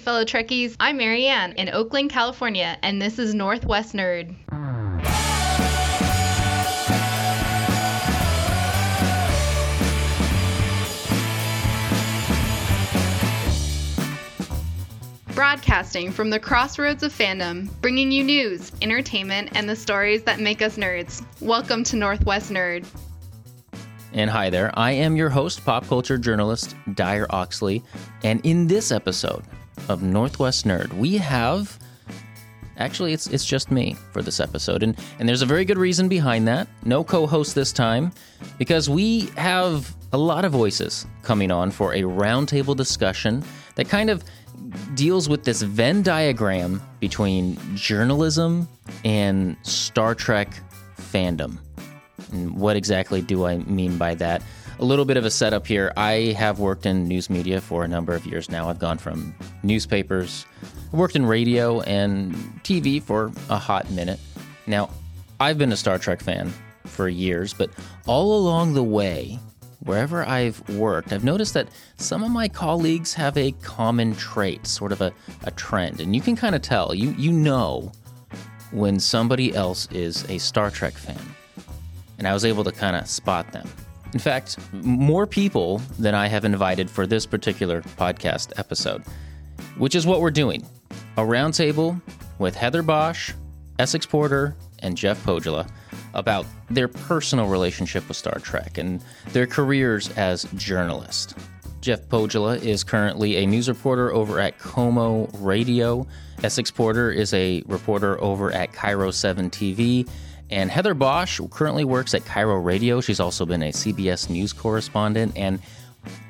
Fellow Trekkies, I'm Marianne in Oakland, California, and this is Northwest Nerd. Broadcasting from the crossroads of fandom, bringing you news, entertainment, and the stories that make us nerds. Welcome to Northwest Nerd. And hi there, I am your host, pop culture journalist Dyer Oxley. And in this episode of Northwest Nerd, we have. Actually, it's it's just me for this episode, and and there's a very good reason behind that. No co-host this time, because we have a lot of voices coming on for a roundtable discussion that kind of deals with this Venn diagram between journalism and Star Trek fandom. And what exactly do I mean by that? A little bit of a setup here. I have worked in news media for a number of years now. I've gone from newspapers, worked in radio and TV for a hot minute. Now, I've been a Star Trek fan for years, but all along the way, wherever I've worked, I've noticed that some of my colleagues have a common trait, sort of a, a trend. And you can kind of tell, you, you know when somebody else is a Star Trek fan. And I was able to kind of spot them. In fact, more people than I have invited for this particular podcast episode, which is what we're doing a roundtable with Heather Bosch, Essex Porter, and Jeff Pohjola about their personal relationship with Star Trek and their careers as journalists. Jeff Pohjola is currently a news reporter over at KOMO Radio. Essex Porter is a reporter over at KIRO 7 TV. And Heather Bosch currently works at KIRO Radio. She's also been a CBS News correspondent. And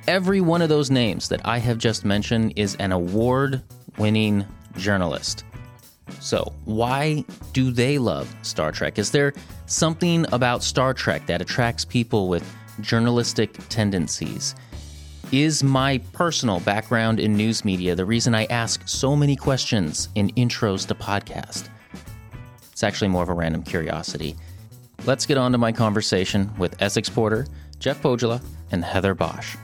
every one of those names that I have just mentioned is an award winning journalist. So, why do they love Star Trek? Is there something about Star Trek that attracts people with journalistic tendencies? Is my personal background in news media the reason I ask so many questions in intros to podcast? It's actually more of a random curiosity. Let's get on to my conversation with Essex Porter, Jeff Pohjola, and Heather Bosch.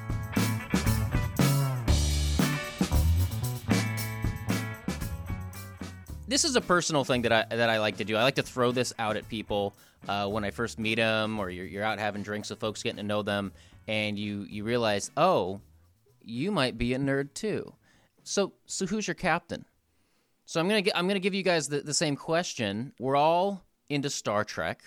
This is a personal thing that I that I like to do. I like to throw this out at people uh, when I first meet them, or you're, you're out having drinks with folks, getting to know them, and you you realize, oh, you might be a nerd too. So so who's your captain? So I'm gonna I'm gonna give you guys the, the same question. We're all into Star Trek.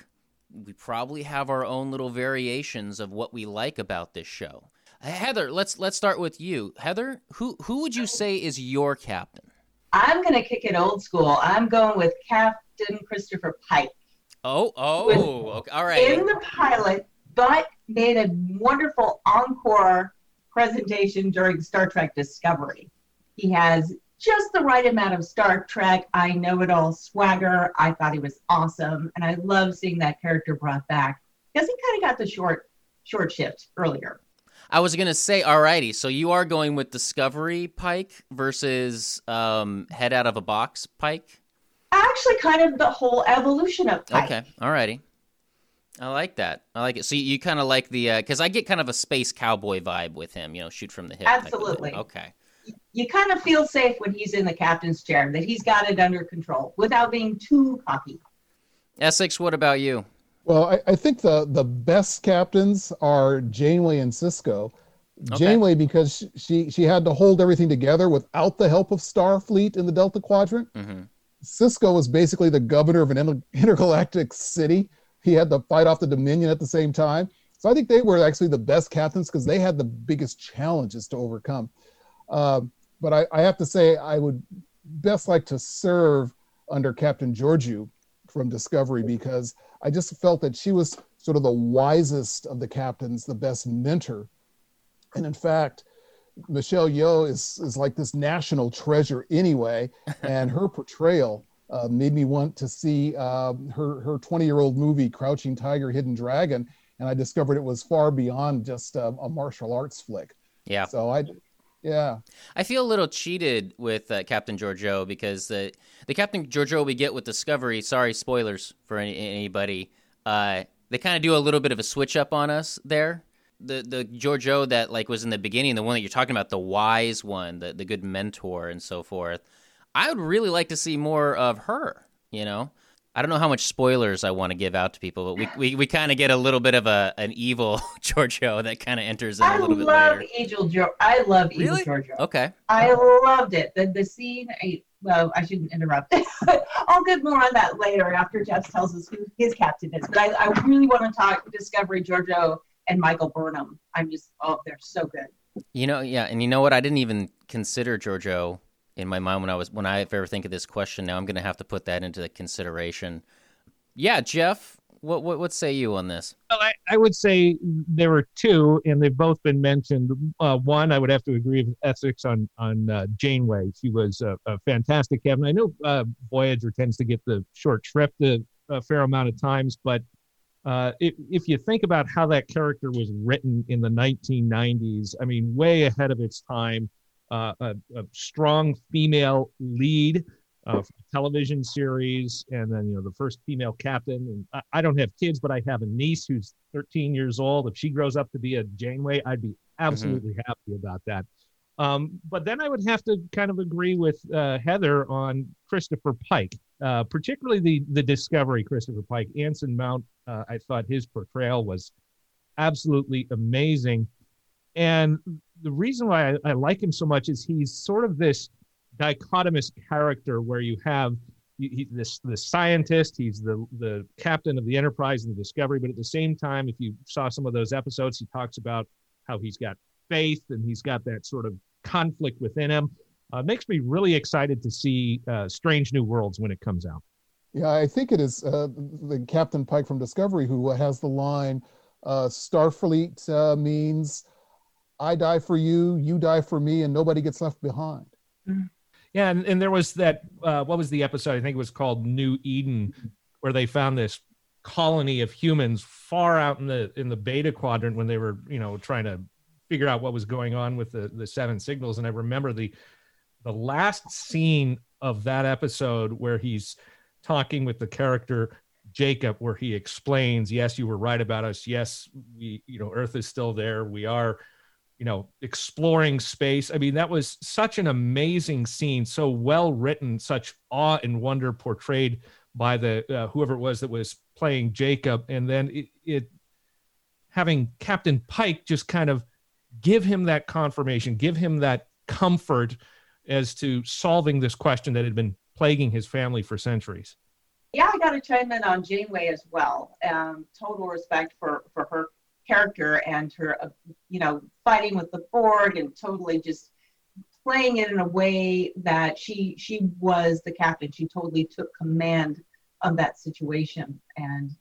We probably have our own little variations of what we like about this show. Heather, let's let's start with you. Heather, who who would you say is your captain? I'm gonna kick it old school. I'm going with Captain Christopher Pike. Oh, oh, okay, all right. In the pilot, but made a wonderful encore presentation during Star Trek Discovery. He has just the right amount of Star Trek, I know it all swagger. I thought he was awesome, and I love seeing that character brought back because he kind of got the short short shift earlier. I was gonna say, alrighty, so you are going with Discovery Pike versus um, Head Out of a Box Pike. Actually, kind of the whole evolution of Pike. Okay, alrighty. I like that. I like it. So you, you kind of like the because uh, I get kind of a space cowboy vibe with him. You know, shoot from the hip. Absolutely. Okay. You kind of feel safe when he's in the captain's chair that he's got it under control without being too cocky. Essex, what about you? Well, I, I think the the best captains are Janeway and Sisko. Okay. Janeway because she she had to hold everything together without the help of Starfleet in the Delta Quadrant. Mm-hmm. Sisko was basically the governor of an inter- intergalactic city. He had to fight off the Dominion at the same time. So I think they were actually the best captains because they had the biggest challenges to overcome. Uh, but I, I, have to say, I would best like to serve under Captain Georgiou from Discovery because I just felt that she was sort of the wisest of the captains, the best mentor. And in fact, Michelle Yeoh is, is like this national treasure anyway, and her portrayal uh, made me want to see uh, her her 20 year old movie Crouching Tiger, Hidden Dragon, and I discovered it was far beyond just a, a martial arts flick. Yeah. So I, yeah. I feel a little cheated with uh, Captain Georgiou because the the Captain Georgiou we get with Discovery. Sorry, spoilers for any, anybody. Uh, they kind of do a little bit of a switch up on us there. the the Georgiou that like was in the beginning, the one that you're talking about, the wise one, the the good mentor and so forth. I would really like to see more of her. You know, I don't know how much spoilers I want to give out to people, but we we, we kind of get a little bit of a an evil Georgiou that kind of enters in a little bit later. I love later. Evil George. I love Evil Really? Georgiou. Okay. I loved it. The the scene. I, well, I shouldn't interrupt. I'll get more on that later after Jeff tells us who his captain is. But I, I really want to talk Discovery Georgiou and Michael Burnham. I'm just oh, they're so good. You know, yeah, and you know what? I didn't even consider Georgiou in my mind when I was when I ever think of this question. Now I'm going to have to put that into consideration. Yeah, Jeff, what what what say you on this? Well, I, I would say there were two, and they've both been mentioned. Uh, one, I would have to agree with Essex on on uh, Janeway. She was a, a fantastic captain. I know uh, Voyager tends to get the short shrift a, a fair amount of times, but uh, if, if you think about how that character was written in the 1990s, I mean, way ahead of its time. Uh, a, a strong female lead uh, television series, and then you know the first female captain. And I, I don't have kids, but I have a niece who's 13 years old. If she grows up to be a Janeway, I'd be absolutely happy about that. Um, but then I would have to kind of agree with uh, Heather on Christopher Pike, uh, particularly the the Discovery Christopher Pike. Anson Mount, uh, I thought his portrayal was absolutely amazing. And the reason why I, I like him so much is he's sort of this dichotomous character where you have he, this the scientist, he's the the captain of the Enterprise and the Discovery, but at the same time, if you saw some of those episodes, he talks about how he's got faith and he's got that sort of conflict within him. Uh, makes me really excited to see uh, Strange New Worlds when it comes out. Yeah, I think it is uh, the Captain Pike from Discovery who has the line, uh, "Starfleet uh, means I die for you, you die for me, and nobody gets left behind." Yeah, and, and there was that. Uh, what was the episode? I think it was called New Eden, where they found this colony of humans far out in the in the beta quadrant when they were, you know, trying to figure out what was going on with the the seven signals. And I remember the the last scene of that episode where he's talking with the character Jacob, where he explains, "Yes, you were right about us. Yes, we, you know, Earth is still there. We are." You know exploring space. I mean that was such an amazing scene so well written such awe and wonder portrayed by the uh, whoever it was that was playing jacob. And then it, it having captain pike just kind of give him that confirmation give him that comfort as to solving this question that had been plaguing his family for centuries. Yeah, I got to chime in on Janeway as well. Um, total respect for for her character and her, uh, you know, fighting with the Borg and totally just playing it in a way that she she was the captain. She totally took command of that situation and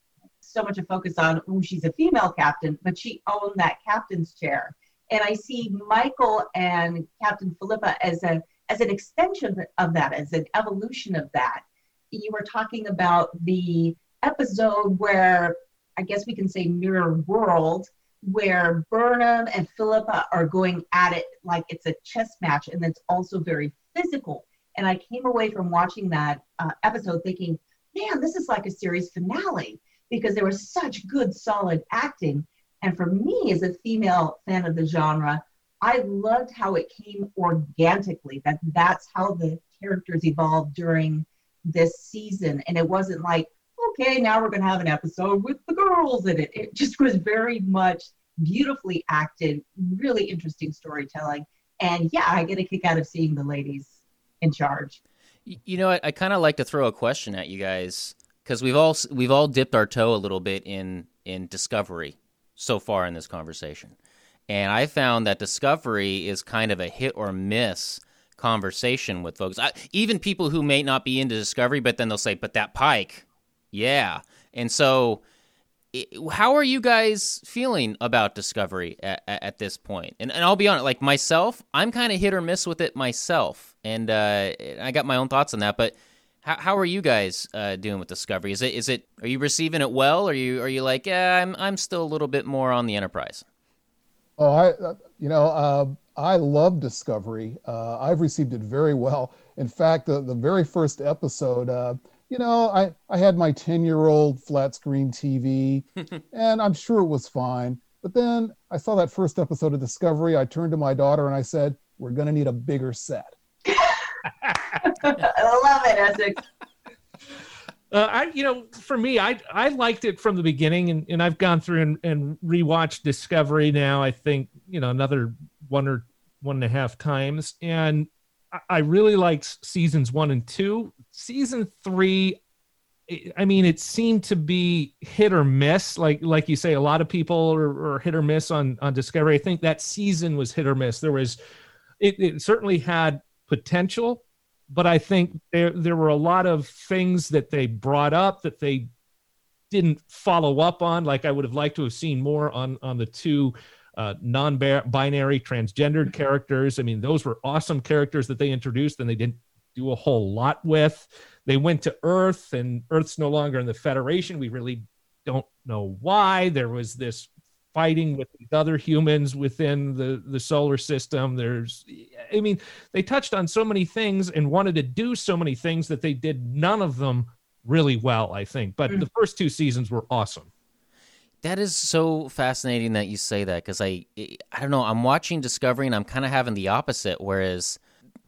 so much a focus on oh she's a female captain, but she owned that captain's chair. And I see Michael and Captain Philippa as a as an extension of that, as an evolution of that you were talking about the episode where I guess we can say mirror world where Burnham and Philippa are going at it like it's a chess match and it's also very physical. And I came away from watching that uh, episode thinking, man, this is like a series finale because there was such good, solid acting. And for me, as a female fan of the genre, I loved how it came organically. That that's how the characters evolved during this season and it wasn't like okay now we're going to have an episode with the girls in it. It just was very much beautifully acted really interesting storytelling. And yeah i get a kick out of seeing the ladies in charge. You know, I, I kind of like to throw a question at you guys because we've all we've all dipped our toe a little bit in in discovery so far in this conversation, and I found that discovery is kind of a hit or miss conversation with folks. I, even people who may not be into discovery, but then they'll say, "But that Pike, yeah," and so. How are you guys feeling about Discovery at, at this point? And, and I'll be honest, like myself, I'm kind of hit or miss with it myself, and uh, I got my own thoughts on that. But how, how are you guys uh, doing with Discovery? Is it is it are you receiving it well? Are you are you like yeah, I'm I'm still a little bit more on the Enterprise? Oh, I, uh, you know, uh, I love Discovery. Uh, I've received it very well. In fact, the, the very first episode, uh, you know, I, I had my 10 year old flat screen TV, and I'm sure it was fine. But then I saw that first episode of Discovery. I turned to my daughter and I said, "We're going to need a bigger set." I love it, Essex. Uh, I, you know, for me, I I liked it from the beginning, and, and I've gone through and, and rewatched Discovery now. I think you know another one or one and a half times, and I, really liked seasons one and two. Season three, I mean, it seemed to be hit or miss. Like like you say, a lot of people are, are hit or miss on on Discovery. I think that season was hit or miss. There was, it, it certainly had potential but I think there there were a lot of things that they brought up that they didn't follow up on. Like I would have liked to have seen more on on the two uh, non-binary transgendered characters. I mean, those were awesome characters that they introduced, and they didn't do a whole lot with. They went to Earth, and Earth's no longer in the Federation. We really don't know why. There was this fighting with other humans within the the solar system there's i mean they touched on so many things and wanted to do so many things that they did none of them really well i think but mm. the first two seasons were awesome that is so fascinating that you say that because i i don't know i'm watching discovery and i'm kind of having the opposite whereas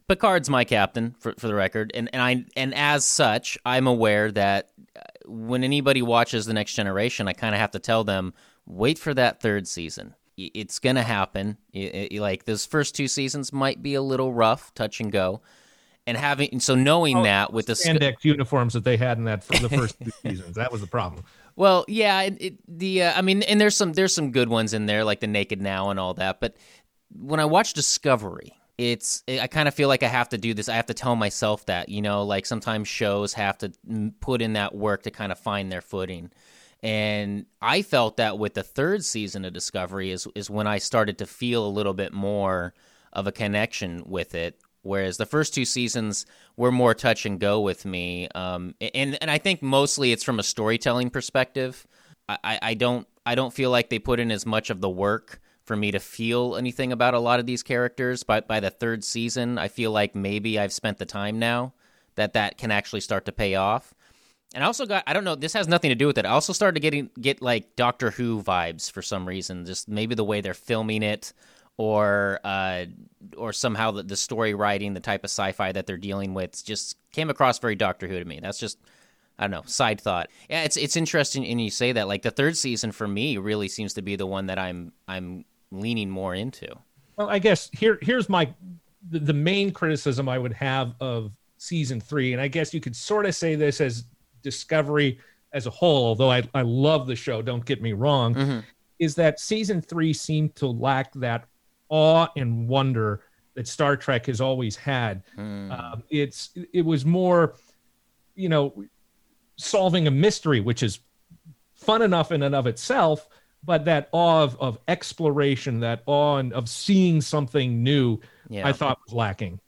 Picard's my captain for, for the record, and, and I and as such, I'm aware that uh, when anybody watches the Next Generation, I kind of have to tell them wait for that third season. It's going to happen. It, it, like those first two seasons might be a little rough, touch and go. And having so knowing oh, that with the spandex uniforms that they had in that for the first two seasons, that was the problem. Well, yeah, it, the uh, I mean, and there's some there's some good ones in there like the Naked Now and all that. But when I watch Discovery, it's I kind of feel like I have to do this. I have to tell myself that you know, like sometimes shows have to put in that work to kind of find their footing. And I felt that with the third season of Discovery is is when I started to feel a little bit more of a connection with it. Whereas the first two seasons were more touch and go with me, um, and and I think mostly it's from a storytelling perspective. I, I don't I don't feel like they put in as much of the work for me to feel anything about a lot of these characters. But by the third season, I feel like maybe I've spent the time now that that can actually start to pay off. And I also got I don't know, this has nothing to do with it. I also started getting get like Doctor Who vibes for some reason. Just maybe the way they're filming it or uh or somehow the, the story writing, the type of sci-fi that they're dealing with just came across very Doctor Who to me. That's just I don't know, side thought. Yeah, it's it's interesting and you say that. Like the third season for me really seems to be the one that I'm I'm leaning more into. Well, I guess here here's my the, the main criticism I would have of season 3 and I guess you could sort of say this as Discovery as a whole, although I, I love the show, don't get me wrong, mm-hmm. is that season three seemed to lack that awe and wonder that Star Trek has always had. Mm. Uh, it's it was more, you know, solving a mystery, which is fun enough in and of itself, but that awe of, of exploration, that awe and of seeing something new, yeah. I thought was lacking.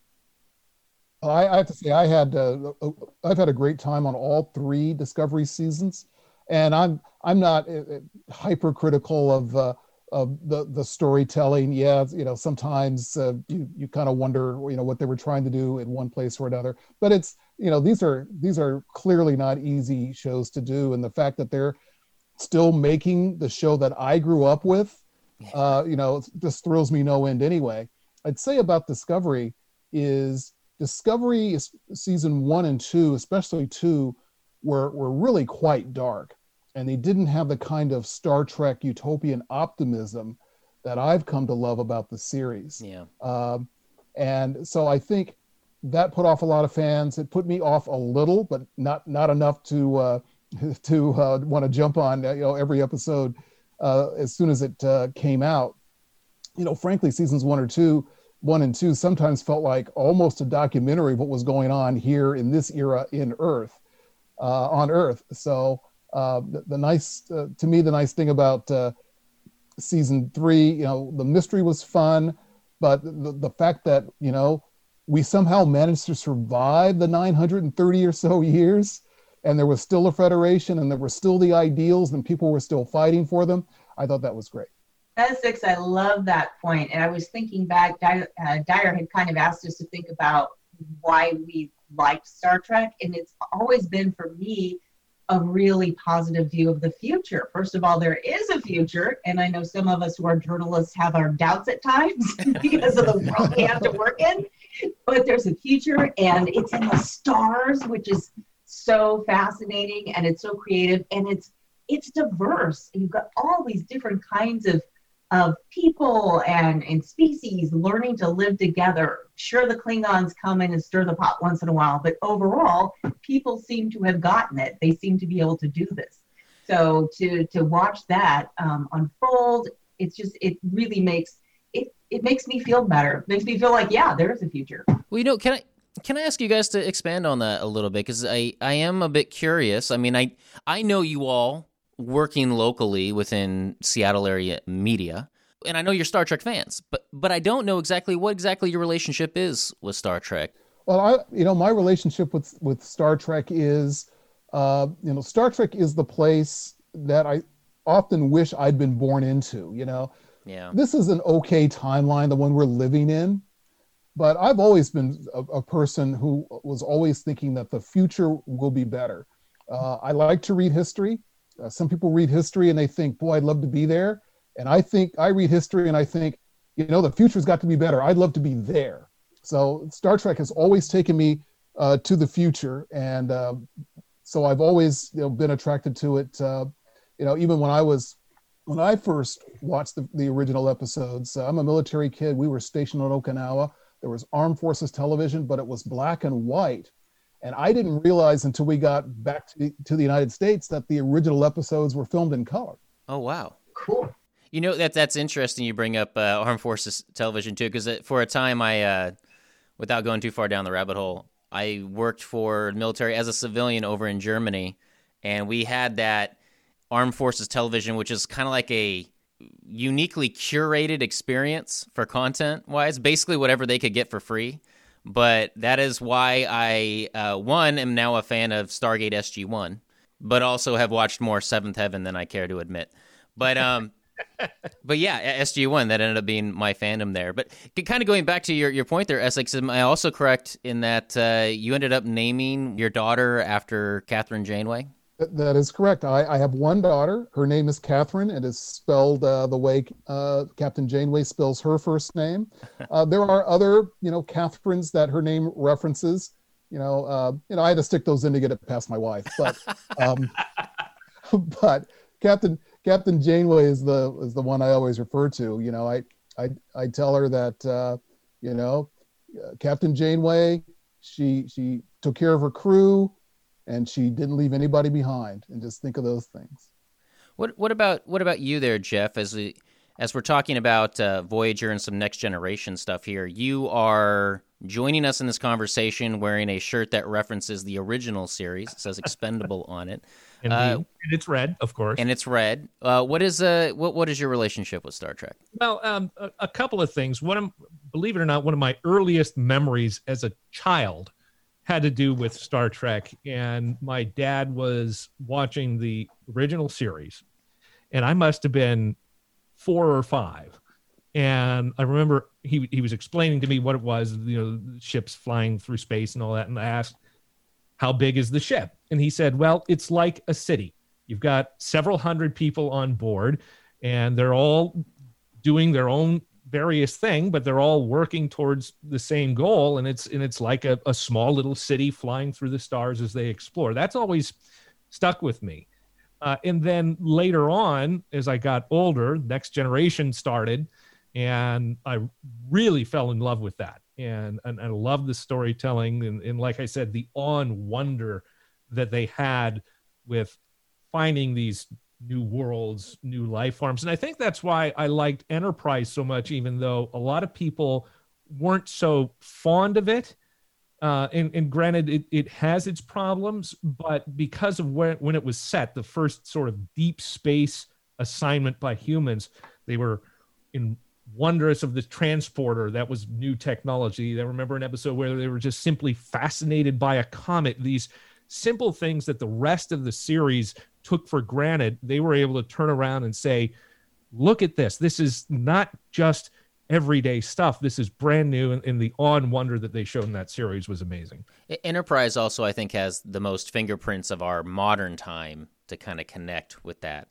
I, I have to say I had uh, uh, I've had a great time on all three Discovery seasons, and I'm I'm not uh, uh hypercritical of uh, of the the storytelling. Yeah, you know sometimes uh, you you kind of wonder you know what they were trying to do in one place or another, but it's you know these are these are clearly not easy shows to do, and the fact that they're still making the show that I grew up with, uh, you know, just thrills me no end. Anyway, I'd say about Discovery is Discovery is season one and two, especially two, were were really quite dark, and they didn't have the kind of Star Trek utopian optimism that I've come to love about the series. Yeah. Um, and so I think that put off a lot of fans. It put me off a little, but not not enough to uh, to uh, want to jump on you know every episode uh, as soon as it uh, came out. You know, frankly, seasons one or two one and two sometimes felt like almost a documentary of what was going on here in this era in Earth, uh, on Earth. So uh, the, the, nice, uh, to me, the nice thing about uh, season three, you know, the mystery was fun, but the, the fact that you know we somehow managed to survive the 930 or so years, and there was still a federation, and there were still the ideals, and people were still fighting for them. I thought that was great. Essex, I love that point. And I was thinking back, Dyer, uh, Dyer had kind of asked us to think about why we liked Star Trek. And it's always been for me a really positive view of the future. First of all, there is a future, and I know some of us who are journalists have our doubts at times because of the world we have to work in. But there's a future, and it's in the stars, which is so fascinating, and it's so creative, and it's it's diverse. You've got all these different kinds of of people and, and species learning to live together. Sure, the Klingons come in and stir the pot once in a while, but overall, people seem to have gotten it. They seem to be able to do this. So to to watch that um, unfold, it's just it really makes it it makes me feel better. It makes me feel like yeah, there is a future. Well, you know, can I can I ask you guys to expand on that a little bit because I I am a bit curious. I mean, I I know you all working locally within Seattle area media, and I know you're Star Trek fans, but but I don't know exactly what exactly your relationship is with Star Trek. Well, I you know my relationship with with Star Trek is, uh, you know, Star Trek is the place that I often wish I'd been born into. You know, yeah, this is an okay timeline, the one we're living in. But I've always been a, a person who was always thinking that the future will be better. Uh, I like to read history. Uh, some people read history and they think, boy, I'd love to be there. And I think I read history and I think, you know, the future's got to be better. I'd love to be there. So Star Trek has always taken me uh, to the future. And uh, so I've always you know, been attracted to it. Uh, you know, even when I was, when I first watched the, the original episodes, uh, I'm a military kid. We were stationed on Okinawa. There was Armed Forces television, but it was black and white. And I didn't realize until we got back to the, to the United States that the original episodes were filmed in color. Oh wow, cool. You know that that's interesting. You bring up uh, Armed Forces Television too, because for a time I, uh, without going too far down the rabbit hole, I worked for the military as a civilian over in Germany, and we had that Armed Forces Television, which is kind of like a uniquely curated experience for content wise, basically whatever they could get for free but that is why I uh, one am now a fan of Stargate SG One, but also have watched more Seventh Heaven than I care to admit. But um, but yeah, SG One that ended up being my fandom there. But kind of going back to your, your point there, Essex, am I also correct in that uh, you ended up naming your daughter after Kathryn Janeway? That is correct. I, I, have one daughter. Her name is Catherine. and It is spelled uh, the way uh, Captain Janeway spells her first name. Uh, there are other, you know, Catherines that her name references. You know, uh, you know, I had to stick those in to get it past my wife. But, um, but Captain Captain Janeway is the is the one I always refer to. You know, I I I tell her that, uh, you know, uh, Captain Janeway, she she took care of her crew and she didn't leave anybody behind and just think of those things. What what about what about you there jeff as we as we're talking about uh, voyager and some next generation stuff here you are joining us in this conversation wearing a shirt that references the original series it says expendable on it. Uh, and it's red of course. And it's red. Uh, what is uh what, what is your relationship with star trek? Well um, a, a couple of things. One of believe it or not one of my earliest memories as a child had to do with Star Trek. And my dad was watching the original series, and I must have been four or five. And I remember he he was explaining to me what it was, you know, ships flying through space and all that. And I asked, "How big is the ship?" And he said, "Well, it's like a city. You've got several hundred people on board, and they're all doing their own various thing, but they're all working towards the same goal. And it's and it's like a, a small little city flying through the stars as they explore. That's always stuck with me. Uh, and then later on, as I got older, Next Generation started, and I really fell in love with that. And and I love the storytelling and, and like I said, the and wonder that they had with finding these new worlds, new life forms. And I think that's why I liked Enterprise so much, even though a lot of people weren't so fond of it. Uh, and, and granted, it, it has its problems, but because of where, when it was set, the first sort of deep space assignment by humans, they were in wondrous of the transporter that was new technology. I remember an episode where they were just simply fascinated by a comet. These simple things that the rest of the series took for granted, they were able to turn around and say, look at this. This is not just everyday stuff. This is brand new, and, and the awe and wonder that they showed in that series was amazing. Enterprise also, I think, has the most fingerprints of our modern time to kind of connect with that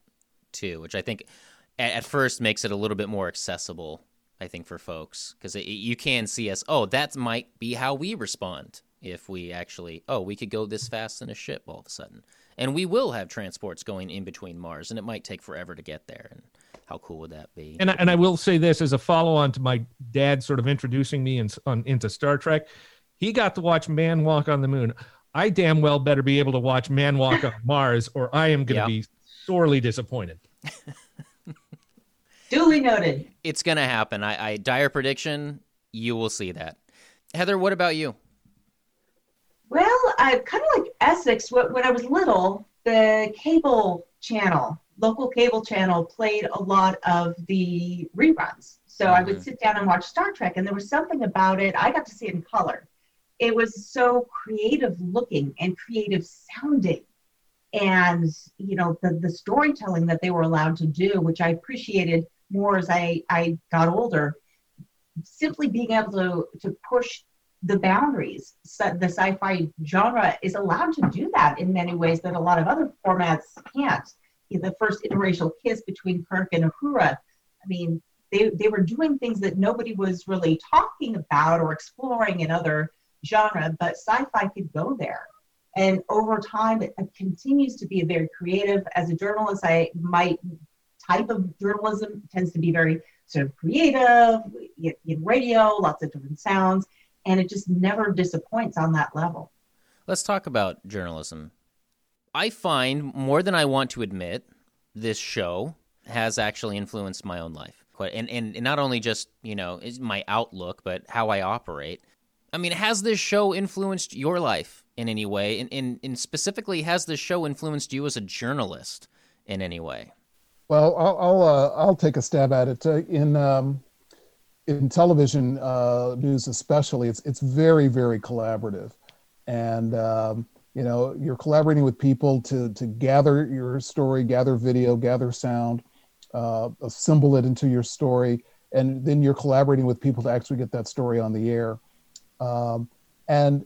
too, which I think at, at first makes it a little bit more accessible. I think for folks because you can see us. Oh, that might be how we respond if we actually. Oh, we could go this fast in a ship all of a sudden, and we will have transports going in between Mars, and it might take forever to get there. And how cool would that be? And I, and I will say this as a follow on to my dad sort of introducing me in, on, into Star Trek. He got to watch Man Walk on the Moon. I damn well better be able to watch Man Walk on Mars, or I am going to yep. be sorely disappointed. Duly noted. It's going to happen. I, I dire prediction. You will see that. Heather, what about you? Well, I kind of like Essex. When I was little, the cable channel, local cable channel, played a lot of the reruns. So mm-hmm. I would mm-hmm. sit down and watch Star Trek, and there was something about it. I got to see it in color. It was so creative looking and creative sounding and you know the the storytelling that they were allowed to do which i appreciated more as i i got older simply being able to to push the boundaries. So the sci-fi genre is allowed to do that in many ways that a lot of other formats can't. You know, the first interracial kiss between kirk and uhura i mean they, they were doing things that nobody was really talking about or exploring in other genre but sci-fi could go there. And over time, it continues to be very creative. As a journalist, I my type of journalism tends to be very sort of creative in radio, lots of different sounds, and it just never disappoints on that level. Let's talk about journalism. I find more than I want to admit, this show has actually influenced my own life. And, and, and not only just, you know, my outlook, but how I operate. I mean, has this show influenced your life in any way? And, and, and specifically, has this show influenced you as a journalist in any way? Well, I'll I'll, uh, I'll take a stab at it. Uh, in um, in television uh, news, especially, it's it's very very collaborative, and um, you know you're collaborating with people to to gather your story, gather video, gather sound, uh, assemble it into your story, and then you're collaborating with people to actually get that story on the air. Um, and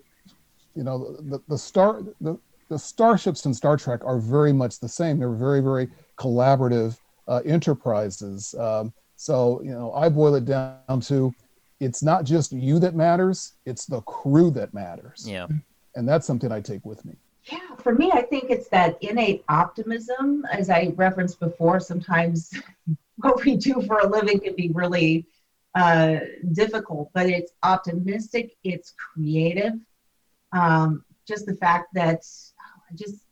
you know the, the star the, the starships in Star Trek are very much the same. They're very very collaborative uh, enterprises. Um, so you know I boil it down to it's not just you that matters; it's the crew that matters. Yeah, and that's something I take with me. Yeah, for me, I think it's that innate optimism, as I referenced before. Sometimes what we do for a living can be really uh, difficult, but it's optimistic, it's creative. Um, just the fact that oh, I just I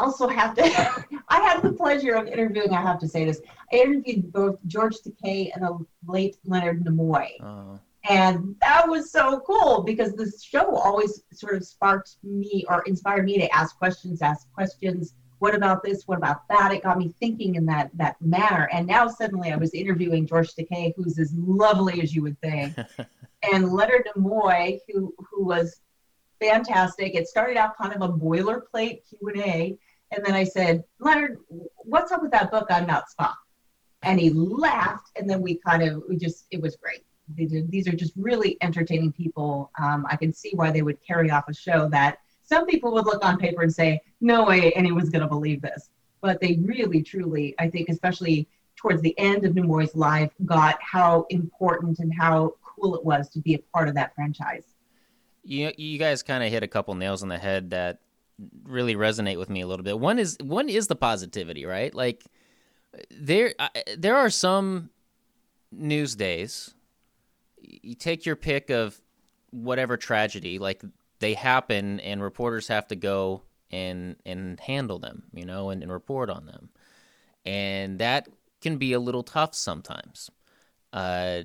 also have to, I had the pleasure of interviewing, I have to say this. I interviewed both George Takei and the late Leonard Nimoy. Uh-huh. And that was so cool because this show always sort of sparked me or inspired me to ask questions, ask questions, what about this? What about that? It got me thinking in that that manner. And now suddenly I was interviewing George Takei, who's as lovely as you would think, and Leonard Nimoy, who who was fantastic. It started out kind of a boilerplate Q and A, and then I said, Leonard, what's up with that book I Am Not Spock? And he laughed, and then we kind of we just it was great. These are just really entertaining people. Um, I can see why they would carry off a show that some people would look on paper and say, no way anyone's going to believe this. But they really, truly, I think, especially towards the end of Nimoy's life, got how important and how cool it was to be a part of that franchise. You, you guys kind of hit a couple nails on the head that really resonate with me a little bit. One is one is the positivity, right? Like there there are some news days you take your pick of whatever tragedy like they happen and reporters have to go and and handle them, you know, and, and report on them. And that can be a little tough sometimes. Uh,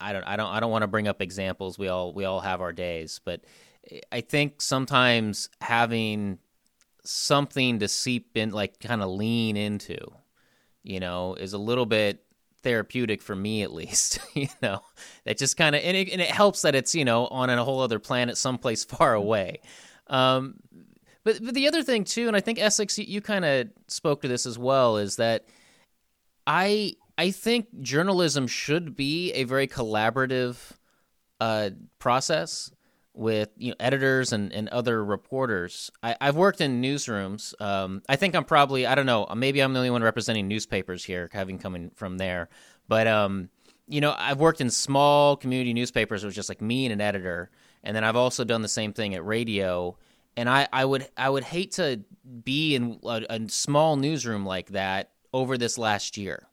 I don't I don't I don't want to bring up examples. We all we all have our days, but I think sometimes having something to seep in like kind of lean into, you know, is a little bit therapeutic for me at least you know? That just kind of and, and it, helps that it's you know on a whole other planet someplace far away. Um, but, but the other thing too and i think essex you, you kind of spoke to this as well is that i I think journalism should be a very collaborative uh, process with you know editors and, and other reporters. I, have worked in newsrooms. Um, I think I'm probably I don't know maybe I'm the only one representing newspapers here, having coming from there. But um, you know I've worked in small community newspapers. It was just like me and an editor, and then I've also done the same thing at radio. And I, I would I would hate to be in a, a small newsroom like that over this last year,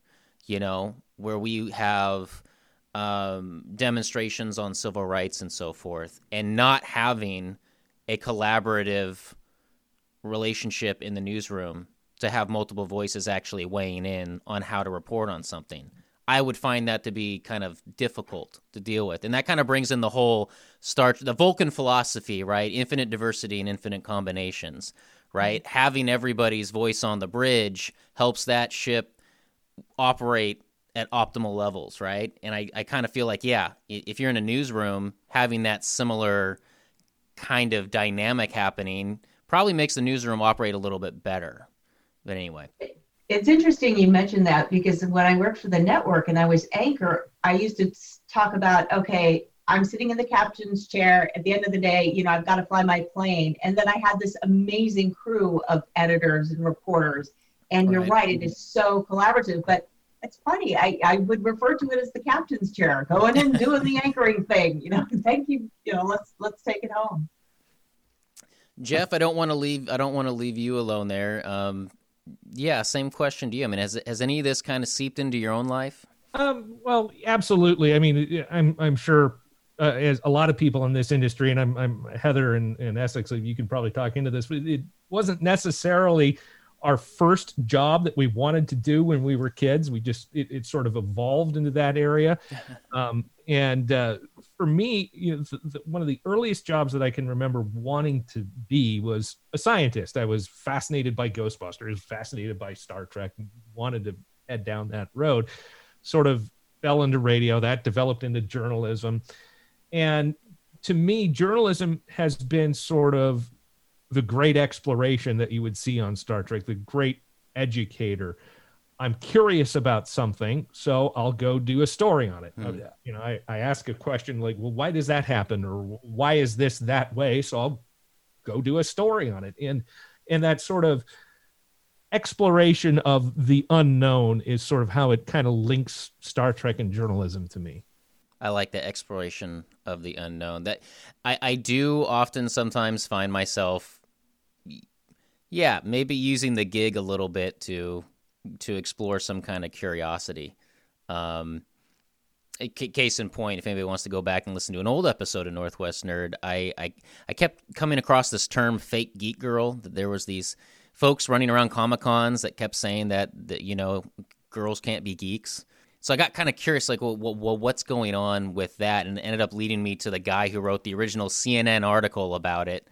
you know, where we have um, demonstrations on civil rights and so forth, and not having a collaborative relationship in the newsroom to have multiple voices actually weighing in on how to report on something. I would find that to be kind of difficult to deal with. And that kind of brings in the whole start the Vulcan philosophy, right? Infinite diversity and infinite combinations, right? Mm-hmm. Having everybody's voice on the bridge helps that ship operate at optimal levels, right? And I, I kind of feel like, yeah, if you're in a newsroom, having that similar kind of dynamic happening probably makes the newsroom operate a little bit better. But anyway. It's interesting you mentioned that because when I worked for the network and I was anchor, I used to talk about, okay, I'm sitting in the captain's chair. At the end of the day, you know, I've got to fly my plane. And then I had this amazing crew of editors and reporters. And right. you're right, it is so collaborative. But it's funny. I, I would refer to it as the captain's chair, going in doing the anchoring thing. You know, thank you. You know, let's let's take it home. Jeff, I don't want to leave. I don't want to leave you alone there. Um, yeah, same question to you. I mean, has has any of this kind of seeped into your own life? Um, well, absolutely. I mean, I'm I'm sure uh, as a lot of people in this industry, and I'm I'm Heather and, and Essex. You can probably talk into this. But it wasn't necessarily our first job that we wanted to do when we were kids. We just it, it sort of evolved into that area. Um, and uh, for me, you know, the, the, one of the earliest jobs that I can remember wanting to be was a scientist. I was fascinated by Ghostbusters, fascinated by Star Trek, wanted to head down that road. Sort of fell into radio. That developed into journalism, and to me, journalism has been sort of the great exploration that you would see on Star Trek, the great educator. I'm curious about something, so I'll go do a story on it. Mm. You know, I, I ask a question like, well, why does that happen? Or why is this that way? So I'll go do a story on it. And and that sort of exploration of the unknown is sort of how it kind of links Star Trek and journalism to me. I like the exploration of the unknown. That I, I do often sometimes find myself yeah, maybe using the gig a little bit to to explore some kind of curiosity. Um, case in point, if anybody wants to go back and listen to an old episode of Northwest Nerd, I, I, I kept coming across this term "fake geek girl." That there was these folks running around comic cons that kept saying that that you know girls can't be geeks. So I got kind of curious, like, well, well, what's going on with that, and it ended up leading me to the guy who wrote the original CNN article about it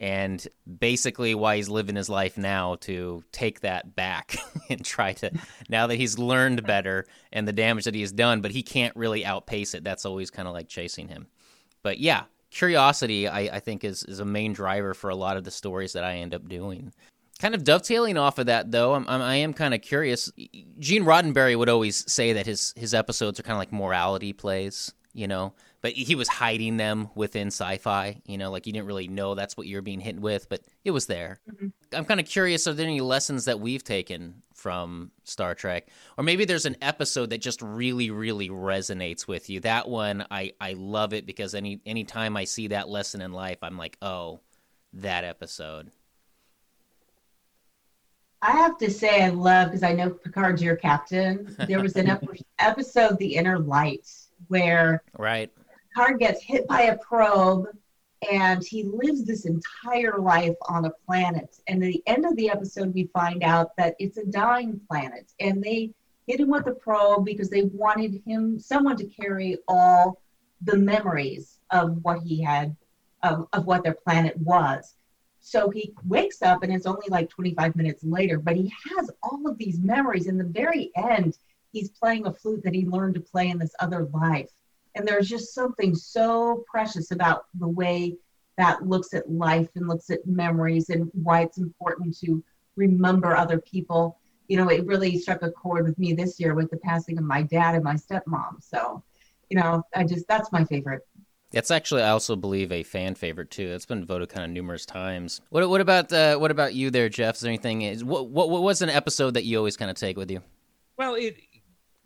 and basically why he's living his life now to take that back and try to now that he's learned better and the damage that he has done but he can't really outpace it. That's always kind of like chasing him. But yeah curiosity I, I think is, is a main driver for a lot of the stories that i end up doing. Kind of dovetailing off of that though i'm, I'm i am kind of curious gene roddenberry would always say that his his episodes are kind of like morality plays you know but he was hiding them within sci-fi you know like you didn't really know that's what you're being hit with but it was there mm-hmm. i'm kind of curious are there any lessons that we've taken from star trek or maybe there's an episode that just really really resonates with you that one i i love it because any anytime i see that lesson in life i'm like oh that episode I have to say, I love because I know Picard's your captain. There was an episode, The Inner Light, where right Picard gets hit by a probe and he lives this entire life on a planet. And at the end of the episode, we find out that it's a dying planet. And they hit him with a probe because they wanted him, someone to carry all the memories of what he had, of, of what their planet was. So he wakes up and it's only like 25 minutes later, but he has all of these memories. In the very end, he's playing a flute that he learned to play in this other life. And there's just something so precious about the way that looks at life and looks at memories and why it's important to remember other people. you know, it really struck a chord with me this year with the passing of my dad and my stepmom. So, you know, I just that's my favorite. It's actually, I also believe, a fan favorite too. It's been voted kind of numerous times. What, what about uh, what about you there, Jeff? Is there anything? Is, what, what what was an episode that you always kind of take with you? Well, it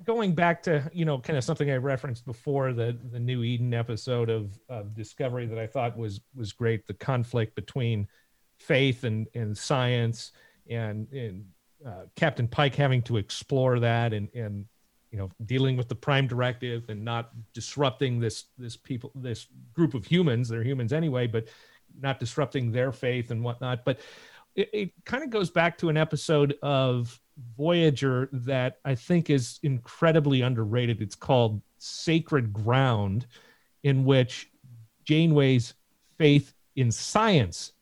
going back to you know kind of something I referenced before the the New Eden episode of, of Discovery that I thought was was great. The conflict between faith and and science, and and uh, Captain Pike having to explore that and and you know dealing with the prime directive and not disrupting this this people this group of humans they're humans anyway but not disrupting their faith and whatnot but it, it kind of goes back to an episode of voyager that i think is incredibly underrated it's called sacred ground in which janeway's faith in science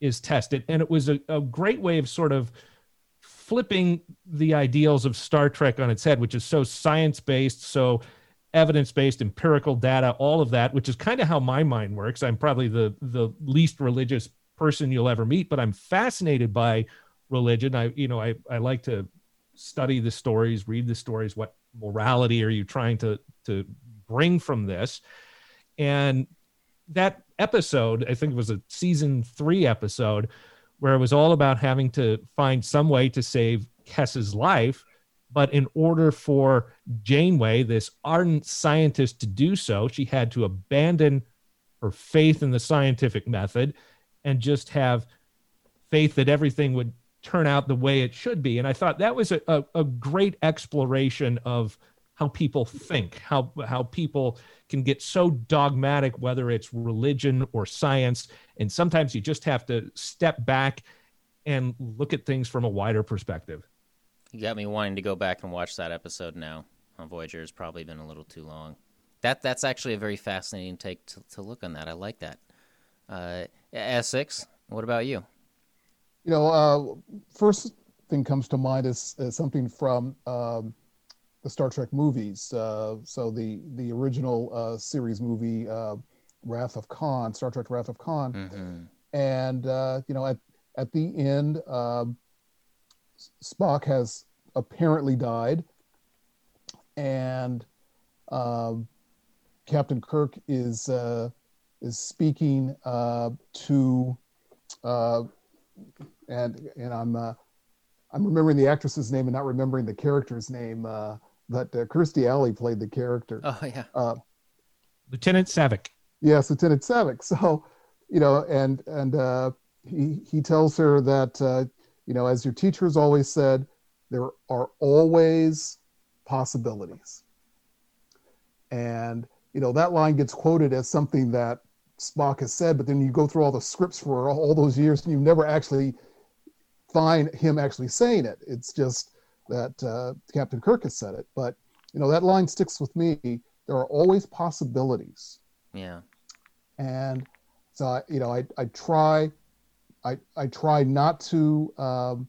is tested and it was a, a great way of sort of flipping the ideals of Star Trek on its head, which is so science based, so evidence based, empirical data, all of that, which is kind of how my mind works. I'm probably the the least religious person you'll ever meet, but I'm fascinated by religion. I you know I I like to study the stories, read the stories. What morality are you trying to to bring from this? And that episode, I think it was a season three episode, where it was all about having to find some way to save Kes's life. But in order for Janeway, this ardent scientist, to do so, she had to abandon her faith in the scientific method and just have faith that everything would turn out the way it should be. And I thought that was a, a, a great exploration of how people think, how how people can get so dogmatic, whether it's religion or science. And sometimes you just have to step back and look at things from a wider perspective. You got me wanting to go back and watch that episode now on Voyager. It's probably been a little too long. That that's actually a very fascinating take to, to look on that. I like that. Uh, Essex, what about you? You know, uh, first thing comes to mind is, is something from um, the Star Trek movies. Uh, so the the original uh, series movie, uh, Wrath of Khan, Star Trek Wrath of Khan, mm-hmm. and uh, you know at at the end, um, Spock has apparently died, and um, Captain Kirk is uh, is speaking uh, to, and and I'm. I'm remembering the actress's name and not remembering the character's name. Uh, but uh, Kirstie Alley played the character. Oh yeah. Uh, Lieutenant Saavik. Yes, Lieutenant Saavik. So, you know, and and uh, he he tells her that uh, you know, as your teacher has always said, there are always possibilities. And you know that line gets quoted as something that Spock has said, but then you go through all the scripts for all, those years and you never actually find him actually saying it. It's just that uh, Captain Kirk has said it, but you know that line sticks with me. There are always possibilities. Yeah. And so I, you know, I I try, I I try not to um,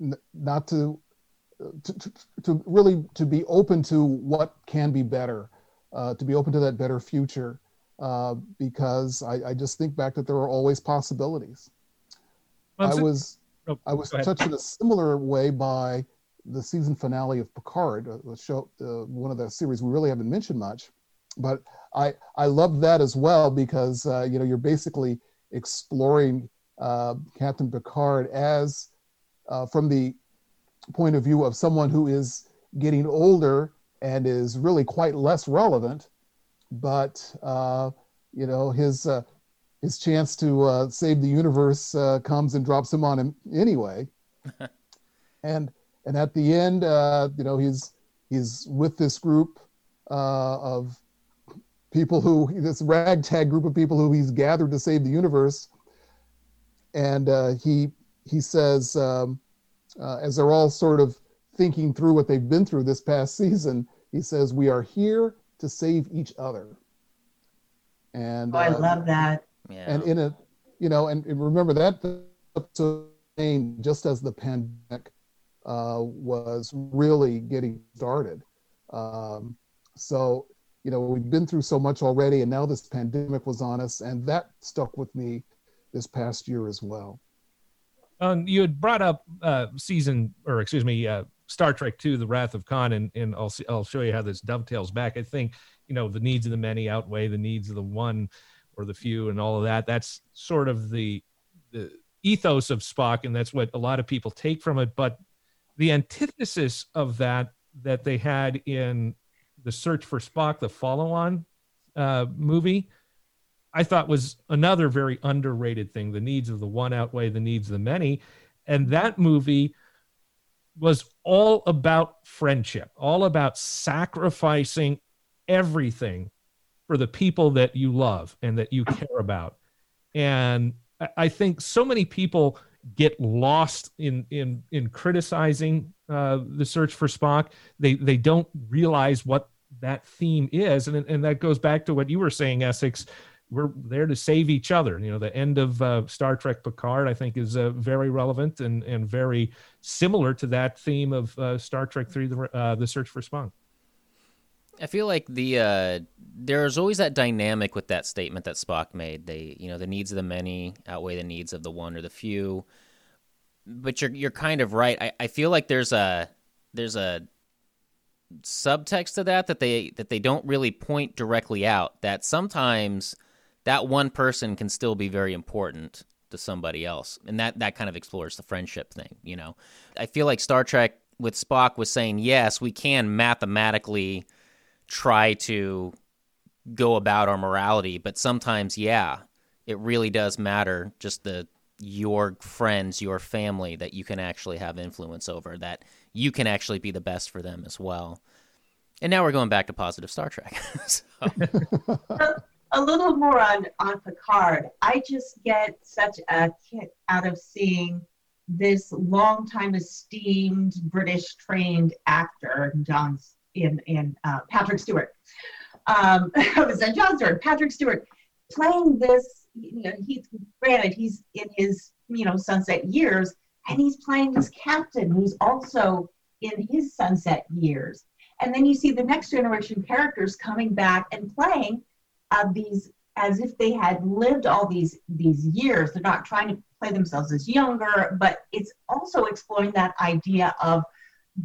n- not to, to, to to really to be open to what can be better, uh, to be open to that better future, uh, because I, I just think back that there are always possibilities. Well, I was Oh, I was touched in a similar way by the season finale of Picard, uh, the show, uh, one of the series we really haven't mentioned much, but I I love that as well because uh, you know you're basically exploring uh, Captain Picard as uh, from the point of view of someone who is getting older and is really quite less relevant, but uh, you know his uh, his chance to uh, save the universe uh, comes and drops him on him anyway. and and at the end, uh, you know, he's he's with this group uh, of people who this ragtag group of people who he's gathered to save the universe. And uh, he he says, um, uh, as they're all sort of thinking through what they've been through this past season, he says, "We are here to save each other." And oh, I love that yeah. And in a, you know, and, and remember that episode just as the pandemic uh, was really getting started. Um, so, you know, we've been through so much already, and now this pandemic was on us, and that stuck with me this past year as well. Um, you had brought up uh, season, or excuse me, uh, Star Trek II: The Wrath of Khan, and, and I'll see, I'll show you how this dovetails back. I think you know the needs of the many outweigh the needs of the one or the few, and all of that. That's sort of the the ethos of Spock, and that's what a lot of people take from it. But the antithesis of that that they had in the Search for Spock, the follow-on uh, movie, I thought was another very underrated thing. The needs of the one outweigh the needs of the many, and that movie was all about friendship, all about sacrificing everything for the people that you love and that you care about. And I think so many people get lost in in in criticizing uh, the search for Spock. They they don't realize what that theme is, and and that goes back to what you were saying, Essex. We're there to save each other. You know, the end of uh, Star Trek Picard, I think, is uh, very relevant and and very similar to that theme of uh, Star Trek Three: the, uh, the Search for Spock. I feel like the uh, there's always that dynamic with that statement that Spock made. They, you know, the needs of the many outweigh the needs of the one or the few. But you're you're kind of right. I, I feel like there's a there's a subtext to that that they that they don't really point directly out. That sometimes that one person can still be very important to somebody else, and that that kind of explores the friendship thing. You know, I feel like Star Trek with Spock was saying yes, we can mathematically try to go about our morality, but sometimes, yeah, it really does matter just the your friends, your family that you can actually have influence over, that you can actually be the best for them as well. And now we're going back to positive Star Trek. a little more on on Picard. I just get such a kick out of seeing this long-time esteemed British trained actor, John in in uh, Patrick Stewart. Um, I was Jon Stewart, Patrick Stewart, playing this. You know, he's granted he's in his you know sunset years, and he's playing this captain who's also in his sunset years. And then you see the next generation characters coming back and playing uh, these as if they had lived all these these years. They're not trying to play themselves as younger, but it's also exploring that idea of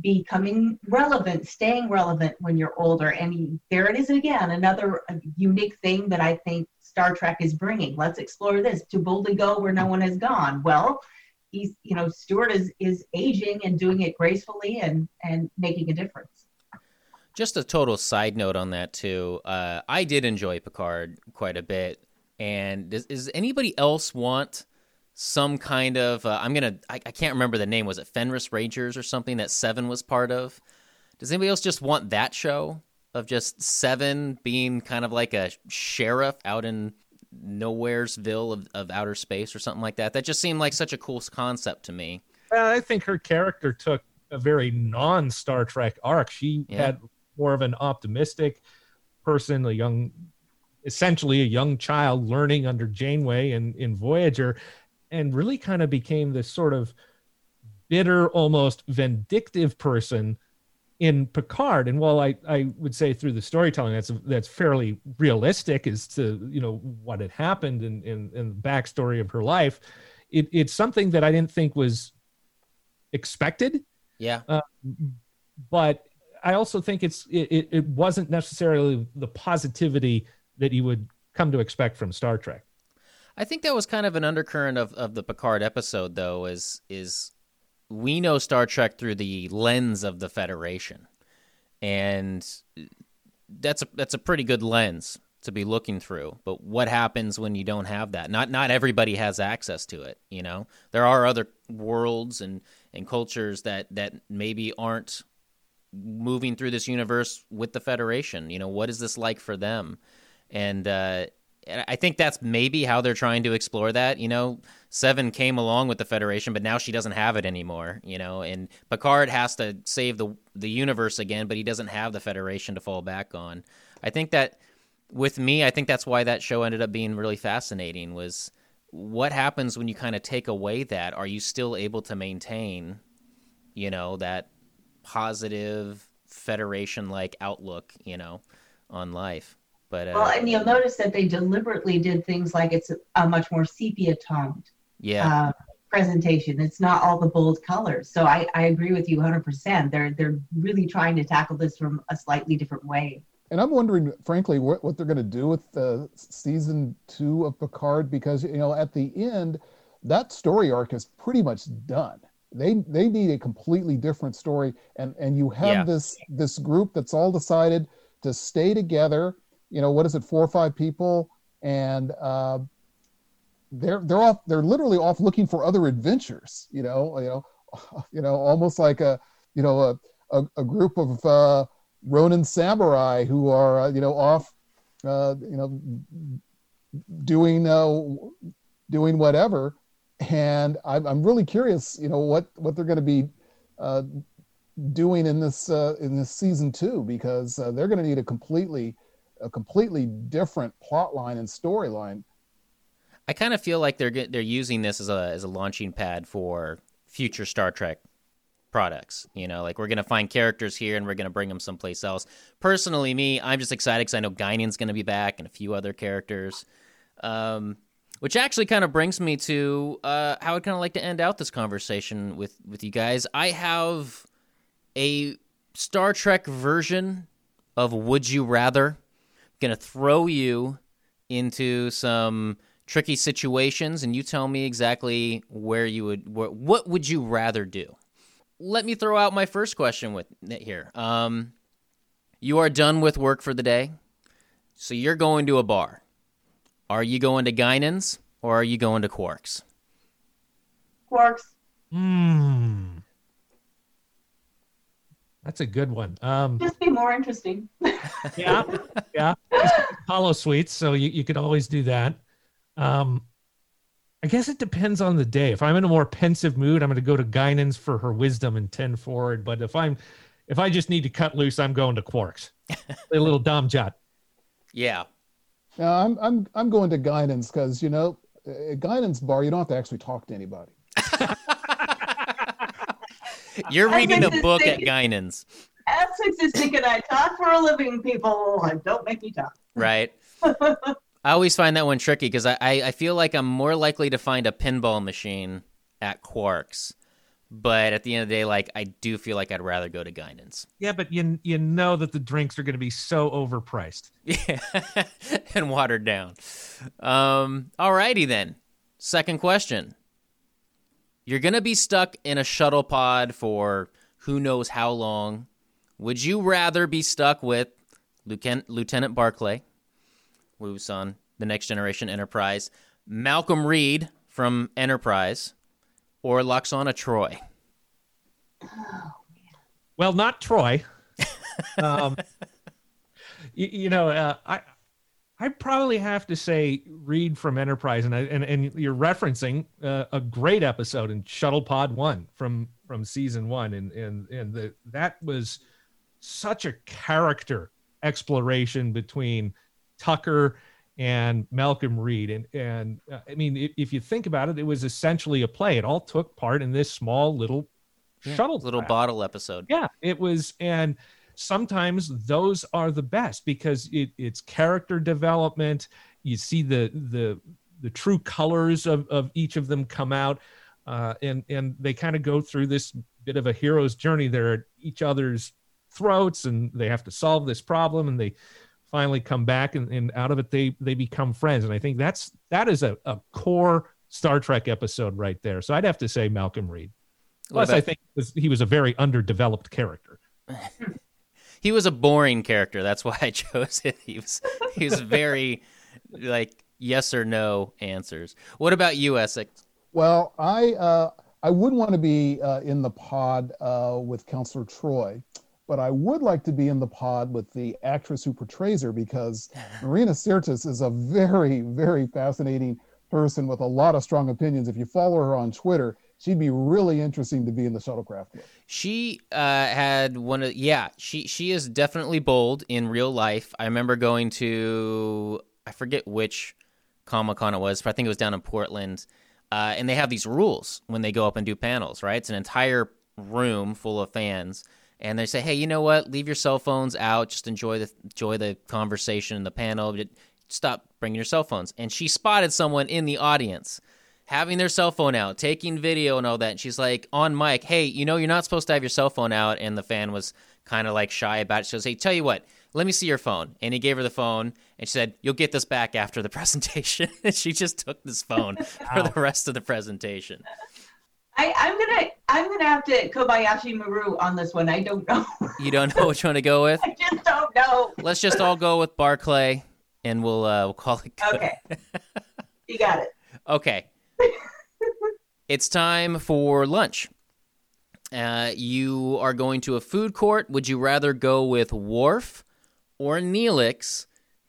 becoming relevant, staying relevant when you're older. And there it is again, another unique thing that I think Star Trek is bringing. Let's explore this to boldly go where no one has gone. Well, he's, you know, Stewart is is aging and doing it gracefully and and making a difference. Just a total side note on that too. Uh, I did enjoy Picard quite a bit. And does, does anybody else want? some kind of uh, I'm gonna I, I, can't remember the name. Was it Fenris Rangers or something that Seven was part of? Does anybody else just want that show of just Seven being kind of like a sheriff out in Nowheresville of, of outer space or something like that? That just seemed like such a cool concept to me. Well, I think her character took a very non Star Trek arc. She yeah. had more of an optimistic person, a young essentially a young child learning under Janeway and in Voyager and really kind of became this sort of bitter, almost vindictive person in Picard. And while I, I would say through the storytelling that's that's fairly realistic as to you know what had happened and in, in, in, the backstory of her life, it, it's something that I didn't think was expected. Yeah. Uh, but I also think it's it, it wasn't necessarily the positivity that you would come to expect from Star Trek. I think that was kind of an undercurrent of, of the Picard episode, though, is is we know Star Trek through the lens of the Federation, and that's a that's a pretty good lens to be looking through. But what happens when you don't have that? Not not everybody has access to it. You know, there are other worlds and and cultures that that maybe aren't moving through this universe with the Federation. You know, what is this like for them? And uh, I think that's maybe how they're trying to explore that. You know, Seven came along with the Federation, but now she doesn't have it anymore. You know, and Picard has to save the the universe again, but he doesn't have the Federation to fall back on. I think that with me, I think that's why that show ended up being really fascinating. Was what happens when you kind of take away that? Are you still able to maintain, you know, that positive Federation like outlook, you know, on life? But uh, well, and you'll notice that they deliberately did things like it's a, a much more sepia toned yeah. Uh, presentation. It's not all the bold colors. So I, I agree with you 100%. They're they're really trying to tackle this from a slightly different way. And I'm wondering, frankly, what, what they're going to do with the season two of Picard because you know at the end, that story arc is pretty much done. They they need a completely different story, and and you have Yeah. this this group that's all decided to stay together. You know, what is it, four or five people, and uh, they're they're off. They're literally off looking for other adventures. You know, you know, you know, almost like a you know a a, a group of uh, Ronin samurai who are uh, you know off, uh, you know, doing uh, doing whatever. And I'm really curious, you know, what what they're going to be uh, doing in this uh, in this season two because uh, they're going to need a completely a completely different plot line and storyline. I kind of feel like they're they're using this as a as a launching pad for future Star Trek products. You know, like we're gonna find characters here and we're gonna bring them someplace else. Personally, me, I'm just excited because I know Guinan's gonna be back and a few other characters. Um, which actually kind of brings me to uh, how I'd kind of like to end out this conversation with with you guys. I have a Star Trek version of Would You Rather. I'm Gonna throw you into some tricky situations and you tell me exactly where you would wh- what would you rather do let me throw out my first question with it here um you are done with work for the day so you're going to a bar are you going to Guinan's or are you going to Quarks Quarks. Hmm. That's a good one. Um, Just be more interesting. yeah, yeah. holosuites, so you, you could always do that. Um, I guess it depends on the day. If I'm in a more pensive mood, I'm going to go to Guinan's for her wisdom and ten forward. But if I'm if I just need to cut loose, I'm going to Quarks. a little Dom Jot. yeah Now, I'm I'm I'm going to guidance because you know at Guinan's bar you don't have to actually talk to anybody. you're I reading a book this at thing- Guinan's Essex is thinking I talk for a living, people. and Don't make me talk. right I always find that one tricky because I, I, I feel like I'm more likely to find a pinball machine at Quarks. But at the end of the day, like I do feel like I'd rather go to Guinan's. Yeah, but you you know that the drinks are going to be so overpriced. Yeah, and watered down. Um, alrighty then. Second question. You're gonna be stuck in a shuttle pod for who knows how long. Would you rather be stuck with Lieutenant, Lieutenant Barclay, who's on the Next Generation Enterprise, Malcolm Reed from Enterprise, or Lwaxana Troi? Well, not Troi. um, you, you know, uh, I I probably have to say Reed from Enterprise, and I, and and you're referencing uh, a great episode in Shuttle Pod One from from season one, and and and the that was such a character exploration between Tucker and Malcolm Reed, and and uh, I mean, if, if you think about it, it was essentially a play. It all took part in this small little shuttle Little bottle episode. Yeah, it was, and sometimes those are the best because it, it's character development. You see the the the true colors of, of each of them come out, uh, and and they kind of go through this bit of a hero's journey. They're at each other's throats, and they have to solve this problem, and they finally come back, and, and out of it they they become friends. And I think that's that is a, a core Star Trek episode right there. So I'd have to say Malcolm Reed. What Plus, I think was, he was a very underdeveloped character. he was a boring character. That's why I chose it. He was he was very like yes or no answers. What about you, Essex? Well, I uh, I wouldn't want to be uh, in the pod uh, with Counselor Troi, but I would like to be in the pod with the actress who portrays her because Marina Sirtis is a very very fascinating person with a lot of strong opinions. If you follow her on Twitter, she'd be really interesting to be in the shuttlecraft with. She uh, had one of yeah. She she is definitely bold in real life. I remember going to I forget which Comic Con it was, but I think it was down in Portland. Uh, and they have these rules when they go up and do panels, right? It's an entire room full of fans, and they say, "Hey, you know what? Leave your cell phones out. Just enjoy the enjoy the conversation in the panel. Stop bringing your cell phones." And she spotted someone in the audience, having their cell phone out, taking video and all that. And she's like on mic, "Hey, you know you're not supposed to have your cell phone out." And the fan was kind of like shy about it. She goes, "Hey, tell you what." Let me see your phone. And he gave her the phone and she said, You'll get this back after the presentation. and she just took this phone for the rest of the presentation. I, I'm gonna I'm gonna have to Kobayashi Maru on this one. I don't know. You don't know which one to go with? I just don't know. Let's just all go with Barclay and we'll uh, we'll call it good. Okay. you got it. Okay. it's time for lunch. Uh, you are going to a food court. Would you rather go with Worf or Neelix?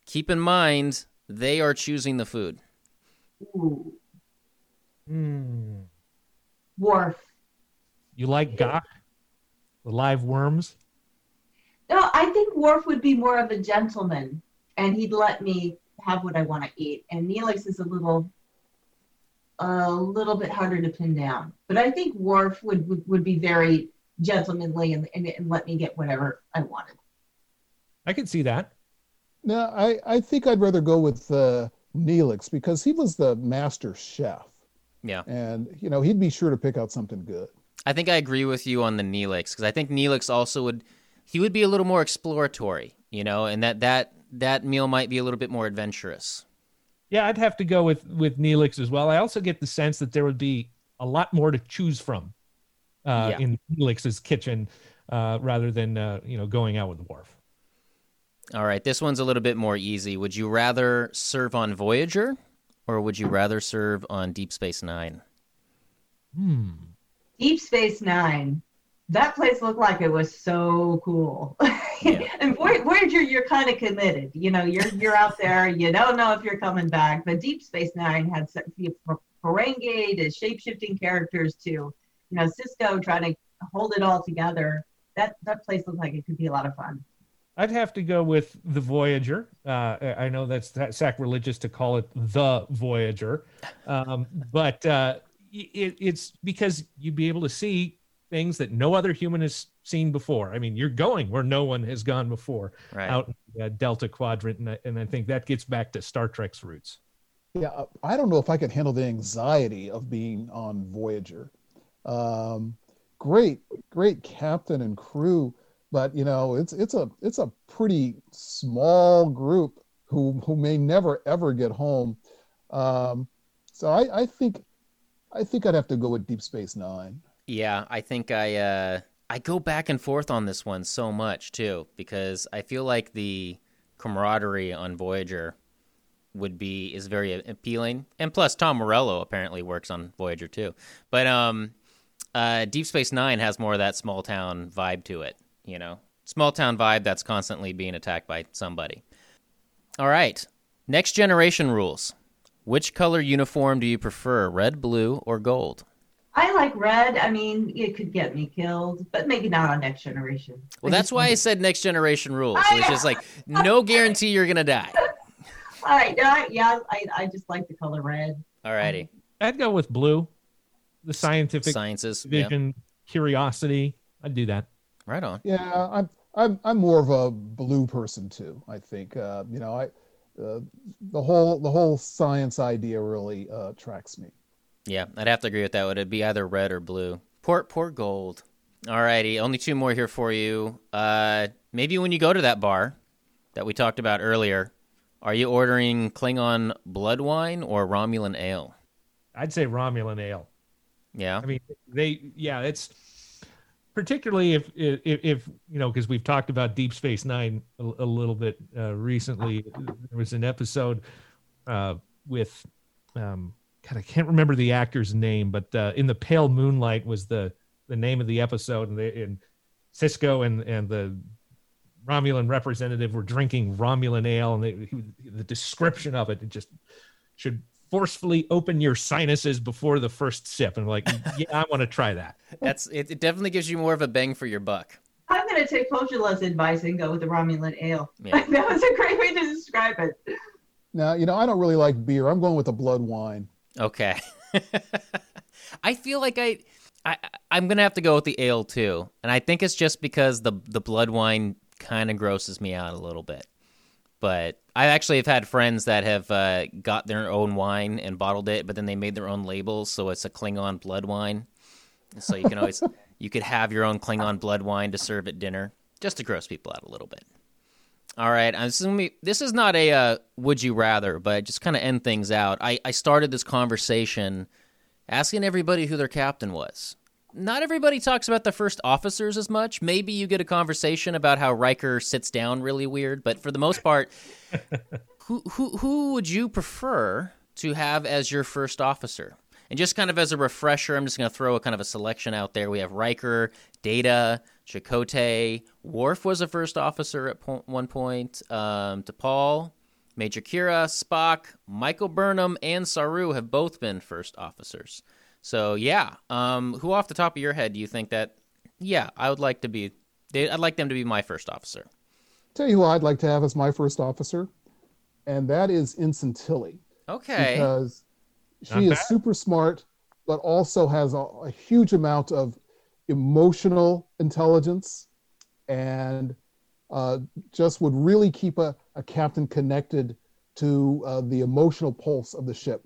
Keep in mind, they are choosing the food. Ooh, Hmm. Worf. You like Gagh? The live worms? No, I think Worf would be more of a gentleman, and he'd let me have what I want to eat. And Neelix is a little, a little bit harder to pin down. But I think Worf would would, would be very gentlemanly and, and and let me get whatever I wanted. I could see that. No, I, I think I'd rather go with uh, Neelix because he was the master chef. Yeah. And, you know, he'd be sure to pick out something good. I think I agree with you on the Neelix because I think Neelix also would he would be a little more exploratory, you know, and that that that meal might be a little bit more adventurous. Yeah, I'd have to go with with Neelix as well. I also get the sense that there would be a lot more to choose from uh, Yeah. in Neelix's kitchen uh, rather than uh, you know going out with Worf. All right, this one's a little bit more easy. Would you rather serve on Voyager or would you rather serve on Deep Space 9? Hmm. Deep Space Nine. That place looked like it was so cool. Yeah. and Voy- Voyager, you're kind of committed. You know, you're you're out there. You don't know if you're coming back. But Deep Space Nine had some- from Ferengi to shape shifting characters to, you know, Sisko trying to hold it all together. That that place looked like it could be a lot of fun. I'd have to go with the Voyager. Uh, I I know that's, that's sacrilegious to call it the Voyager, um, but uh, it, it's because you'd be able to see things that no other human has seen before. I mean, you're going where no one has gone before, Right. out in the uh, Delta Quadrant, and I, and I think that gets back to Star Trek's roots. Yeah, uh, I don't know if I could handle the anxiety of being on Voyager. Um, great, great captain and crew, but you know, it's it's a it's a pretty small group who who may never ever get home. Um, so I, I think I think I'd have to go with Deep Space Nine. Yeah, I think I uh I go back and forth on this one so much too because I feel like the camaraderie on Voyager would be is very appealing, and plus Tom Morello apparently works on Voyager too. But um, uh, Deep Space Nine has more of that small town vibe to it. You know, small town vibe that's constantly being attacked by somebody. All right, next generation rules. Which color uniform do you prefer, red, blue, or gold? I like red. I mean, it could get me killed, but maybe not on Next Generation. Well, I that's just why I said next generation rules. I It's just like no guarantee you're gonna die. All right, yeah, yeah. I, I just like the color red. All Alrighty, I'd go with blue, the scientific sciences. Yeah, vision, curiosity. I'd do that. Right on. Yeah, I'm I'm I'm more of a blue person too. I think uh, you know I uh, the whole the whole science idea really uh, attracts me. Yeah, I'd have to agree with that. Would it be either red or blue? Port, port gold. Alrighty, only two more here for you. Uh, maybe when you go to that bar that we talked about earlier, are you ordering Klingon blood wine or Romulan ale? I'd say Romulan ale. Yeah, I mean, they yeah, it's particularly if if, if you know because we've talked about Deep Space Nine a, a little bit uh, recently. There was an episode uh, with um, God, I can't remember the actor's name, but uh, in the Pale Moonlight was the the name of the episode, and, and Sisko and and the Romulan representative were drinking Romulan ale, and they, he, the description of it, it just should forcefully open your sinuses before the first sip. And like, yeah, I want to try that. that's it. It definitely gives you more of a bang for your buck. I'm going to take Pohjola's advice and go with the Romulan ale. Yeah. that was a great way to describe it. Now you know I don't really like beer. I'm going with the blood wine. Okay. I feel like I, I I'm gonna have to go with the ale too, and I think it's just because the the blood wine kind of grosses me out a little bit. But I actually have had friends that have uh, got their own wine and bottled it, but then they made their own labels, so it's a Klingon blood wine. So you can always you could have your own Klingon blood wine to serve at dinner, just to gross people out a little bit. All right, I'm assuming this is not a uh, would you rather, but just kind of end things out. I, I started this conversation asking everybody who their captain was. Not everybody talks about the first officers as much. Maybe you get a conversation about how Riker sits down really weird, but for the most part, who who who would you prefer to have as your first officer? And just kind of as a refresher, I'm just going to throw a kind of a selection out there. We have Riker, Data, Chakotay, Worf was a first officer at po- one point, um, T'Pol, Major Kira, Spock, Michael Burnham, and Saru have both been first officers. So yeah, um, who off the top of your head do you think that? Yeah, I would like to be. They, I'd like them to be my first officer. Tell you who I'd like to have as my first officer, and that is Ensign Tilly. Okay. Because she Not is bad. super smart, but also has a, a huge amount of emotional intelligence and uh, just would really keep a, a captain connected to uh, the emotional pulse of the ship.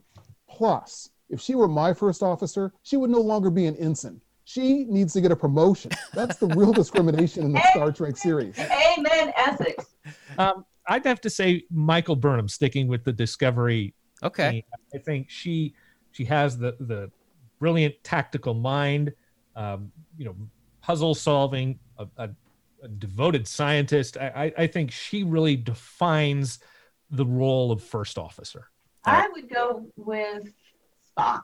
Plus, if she were my first officer, she would no longer be an ensign. She needs to get a promotion. That's the real discrimination in the Star Trek series. Amen, Essex. Um, I'd have to say Michael Burnham, sticking with the Discovery. Okay. team. I think she she has the the brilliant tactical mind, um, you know, puzzle solving, a, a, a devoted scientist. I, I I think she really defines the role of first officer. I would go with Spock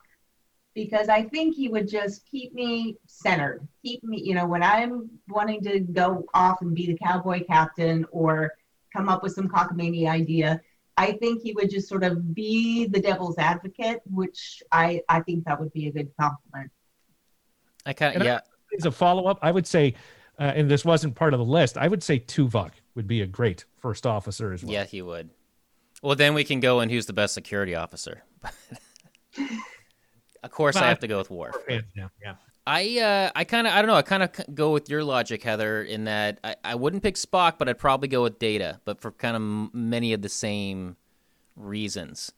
because I think he would just keep me centered. Keep me, you know, when I'm wanting to go off and be the cowboy captain or come up with some cockamamie idea, I think he would just sort of be the devil's advocate, which I, I think that would be a good complement. I kind And of I- yeah. As a follow up, I would say, uh, and this wasn't part of the list. I would say Tuvok would be a great first officer as well. Yeah, he would. Well, then we can go and who's the best security officer. of course, I have to go with Worf. Now, yeah. I uh, I kind of I don't know. I kind of go with your logic, Heather, in that I, I wouldn't pick Spock, but I'd probably go with Data, but for kind of m- many of the same reasons.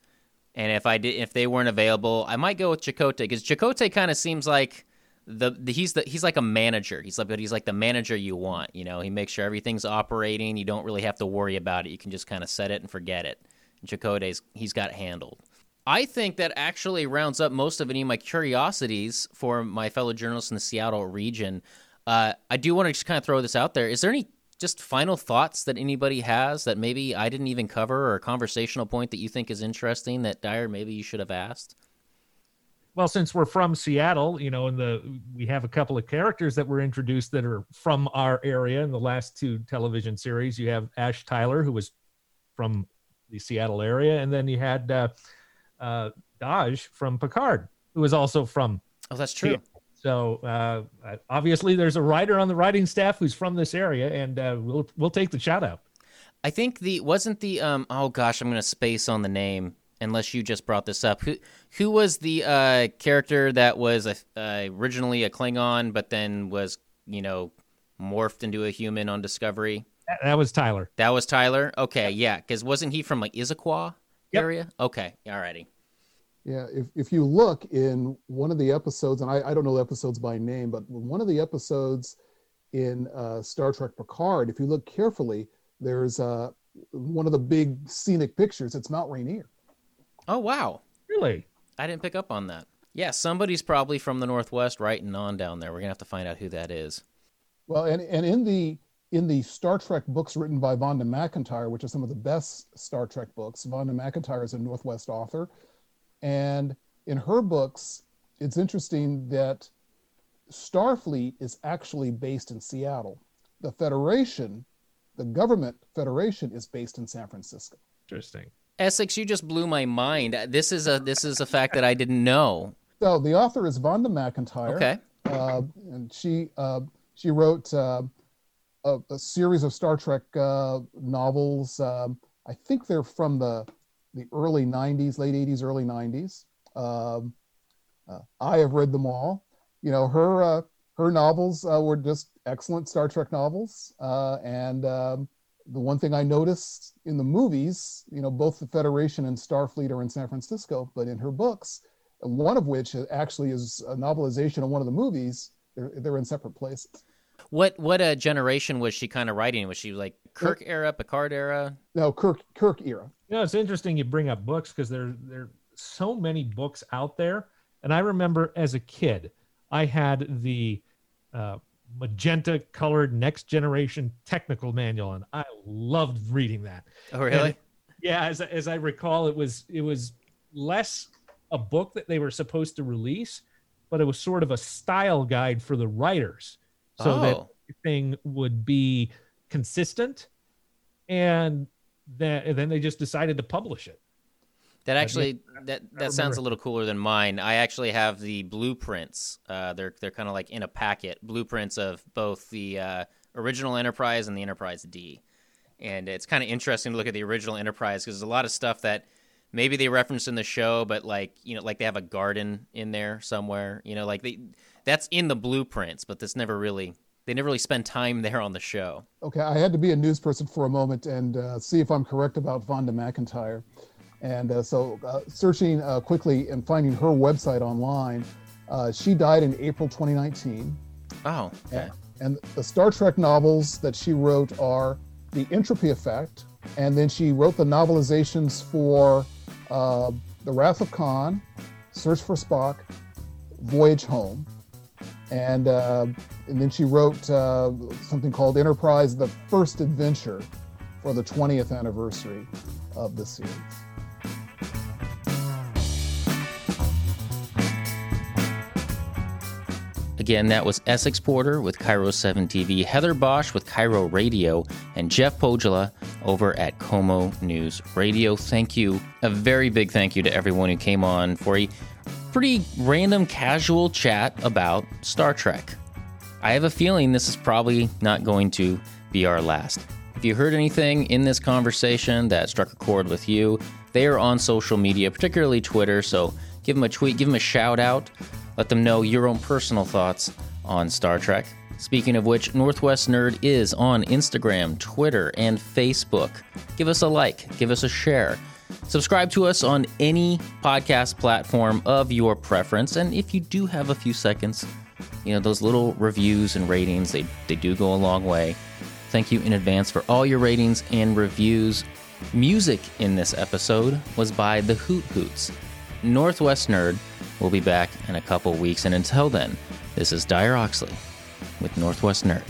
And if I did, if they weren't available, I might go with Chakotay because Chakotay kind of seems like the, the he's the he's like a manager. He's like but he's like the manager you want. You know, he makes sure everything's operating. You don't really have to worry about it. You can just kind of set it and forget it. And Chakotay's he's got it handled. I think that actually rounds up most of any of my curiosities for my fellow journalists in the Seattle region. Uh, I do want to just kind of throw this out there. Is there any just final thoughts that anybody has that maybe I didn't even cover or a conversational point that you think is interesting that Dyer maybe you should have asked? Well, since we're from Seattle, you know, and the we have a couple of characters that were introduced that are from our area in the last two television series. You have Ash Tyler, who was from the Seattle area, and then you had uh, uh, Dodge from Picard, who is also from. Oh, that's true. So uh, obviously, there's a writer on the writing staff who's from this area, and uh, we'll we'll take the shout out. I think the wasn't the um oh gosh I'm gonna space on the name unless you just brought this up. Who who was the uh, character that was a, uh, originally a Klingon but then was you know morphed into a human on Discovery? That, that was Tyler. That was Tyler. Okay, yeah, because wasn't he from like Issaquah Yep. area? Okay, alrighty. Yeah, if, if you look in one of the episodes, and I, I don't know the episodes by name, but one of the episodes in uh, Star Trek Picard, if you look carefully, there's uh, one of the big scenic pictures. It's Mount Rainier. Oh wow, Really? I didn't pick up on that. Yeah, somebody's probably from the Northwest writing on down there. We're gonna have to find out who that is. Well, and, and in the in the Star Trek books written by Vonda McIntyre, which are some of the best Star Trek books, Vonda McIntyre is a Northwest author. And in her books, it's interesting that Starfleet is actually based in Seattle. The Federation, the government Federation, is based in San Francisco. Interesting. Essex, you just blew my mind. This is a this is a fact that I didn't know. So the author is Vonda McIntyre. Okay. uh, and she uh, she wrote uh, a, a series of Star Trek uh, novels. Um, I think they're from the the early '90s, late '80s, early '90s. Um, uh, I have read them all. You know, her uh, her novels uh, were just excellent Star Trek novels, uh, and um, the one thing I noticed in the movies, you know, both the Federation and Starfleet are in San Francisco, but in her books, one of which actually is a novelization of one of the movies, they're, they're in separate places. What what a generation was she kind of writing? Was she like Kirk era, Picard era? No, Kirk Kirk era. You know, it's interesting you bring up books because there there are so many books out there. And I remember as a kid, I had the uh, magenta colored next generation technical manual, and I loved reading that. Oh, really? And, yeah, as as I recall, it was it was less a book that they were supposed to release, but it was sort of a style guide for the writers so oh. that everything would be consistent and that, then they just decided to publish it that actually that that sounds a little cooler than mine. I actually have the blueprints. Uh, they're they're kind of like in a packet blueprints of both the uh, original Enterprise and the Enterprise D, and it's kind of interesting to look at the original Enterprise because there's a lot of stuff that maybe they reference in the show, but like you know, like they have a garden in there somewhere. You know, like they that's in the blueprints, but this never really they never really spend time there on the show. Okay, I had to be a news person for a moment and uh, see if I'm correct about Vonda McIntyre. And uh, so, uh, searching uh, quickly and finding her website online, uh, she died in April 2019. Oh, okay. And, and, the Star Trek novels that she wrote are The Entropy Effect, and then she wrote the novelizations for uh, The Wrath of Khan, Search for Spock, Voyage Home, and uh, and then she wrote something called Enterprise: The First Adventure for the 20th anniversary of the series. Again, that was Essex Porter with KIRO 7 TV, Heather Bosch with KIRO Radio, and Jeff Pohjola over at KOMO News Radio. Thank you. A very big thank you to everyone who came on for a pretty random, casual chat about Star Trek. I have a feeling this is probably not going to be our last. If you heard anything in this conversation that struck a chord with you, they are on social media, particularly Twitter, so give them a tweet, give them a shout out. Let them know your own personal thoughts on Star Trek. Speaking of which, Northwest Nerd is on Instagram, Twitter, and Facebook. Give us a like, give us a share. Subscribe to us on any podcast platform of your preference. And if you do have a few seconds, you know, those little reviews and ratings, they, they do go a long way. Thank you in advance for all your ratings and reviews. Music in this episode was by The Hoot Hoots. Northwest Nerd We'll be back in a couple weeks, and until then, this is Dyer Oxley with Northwest Nerd.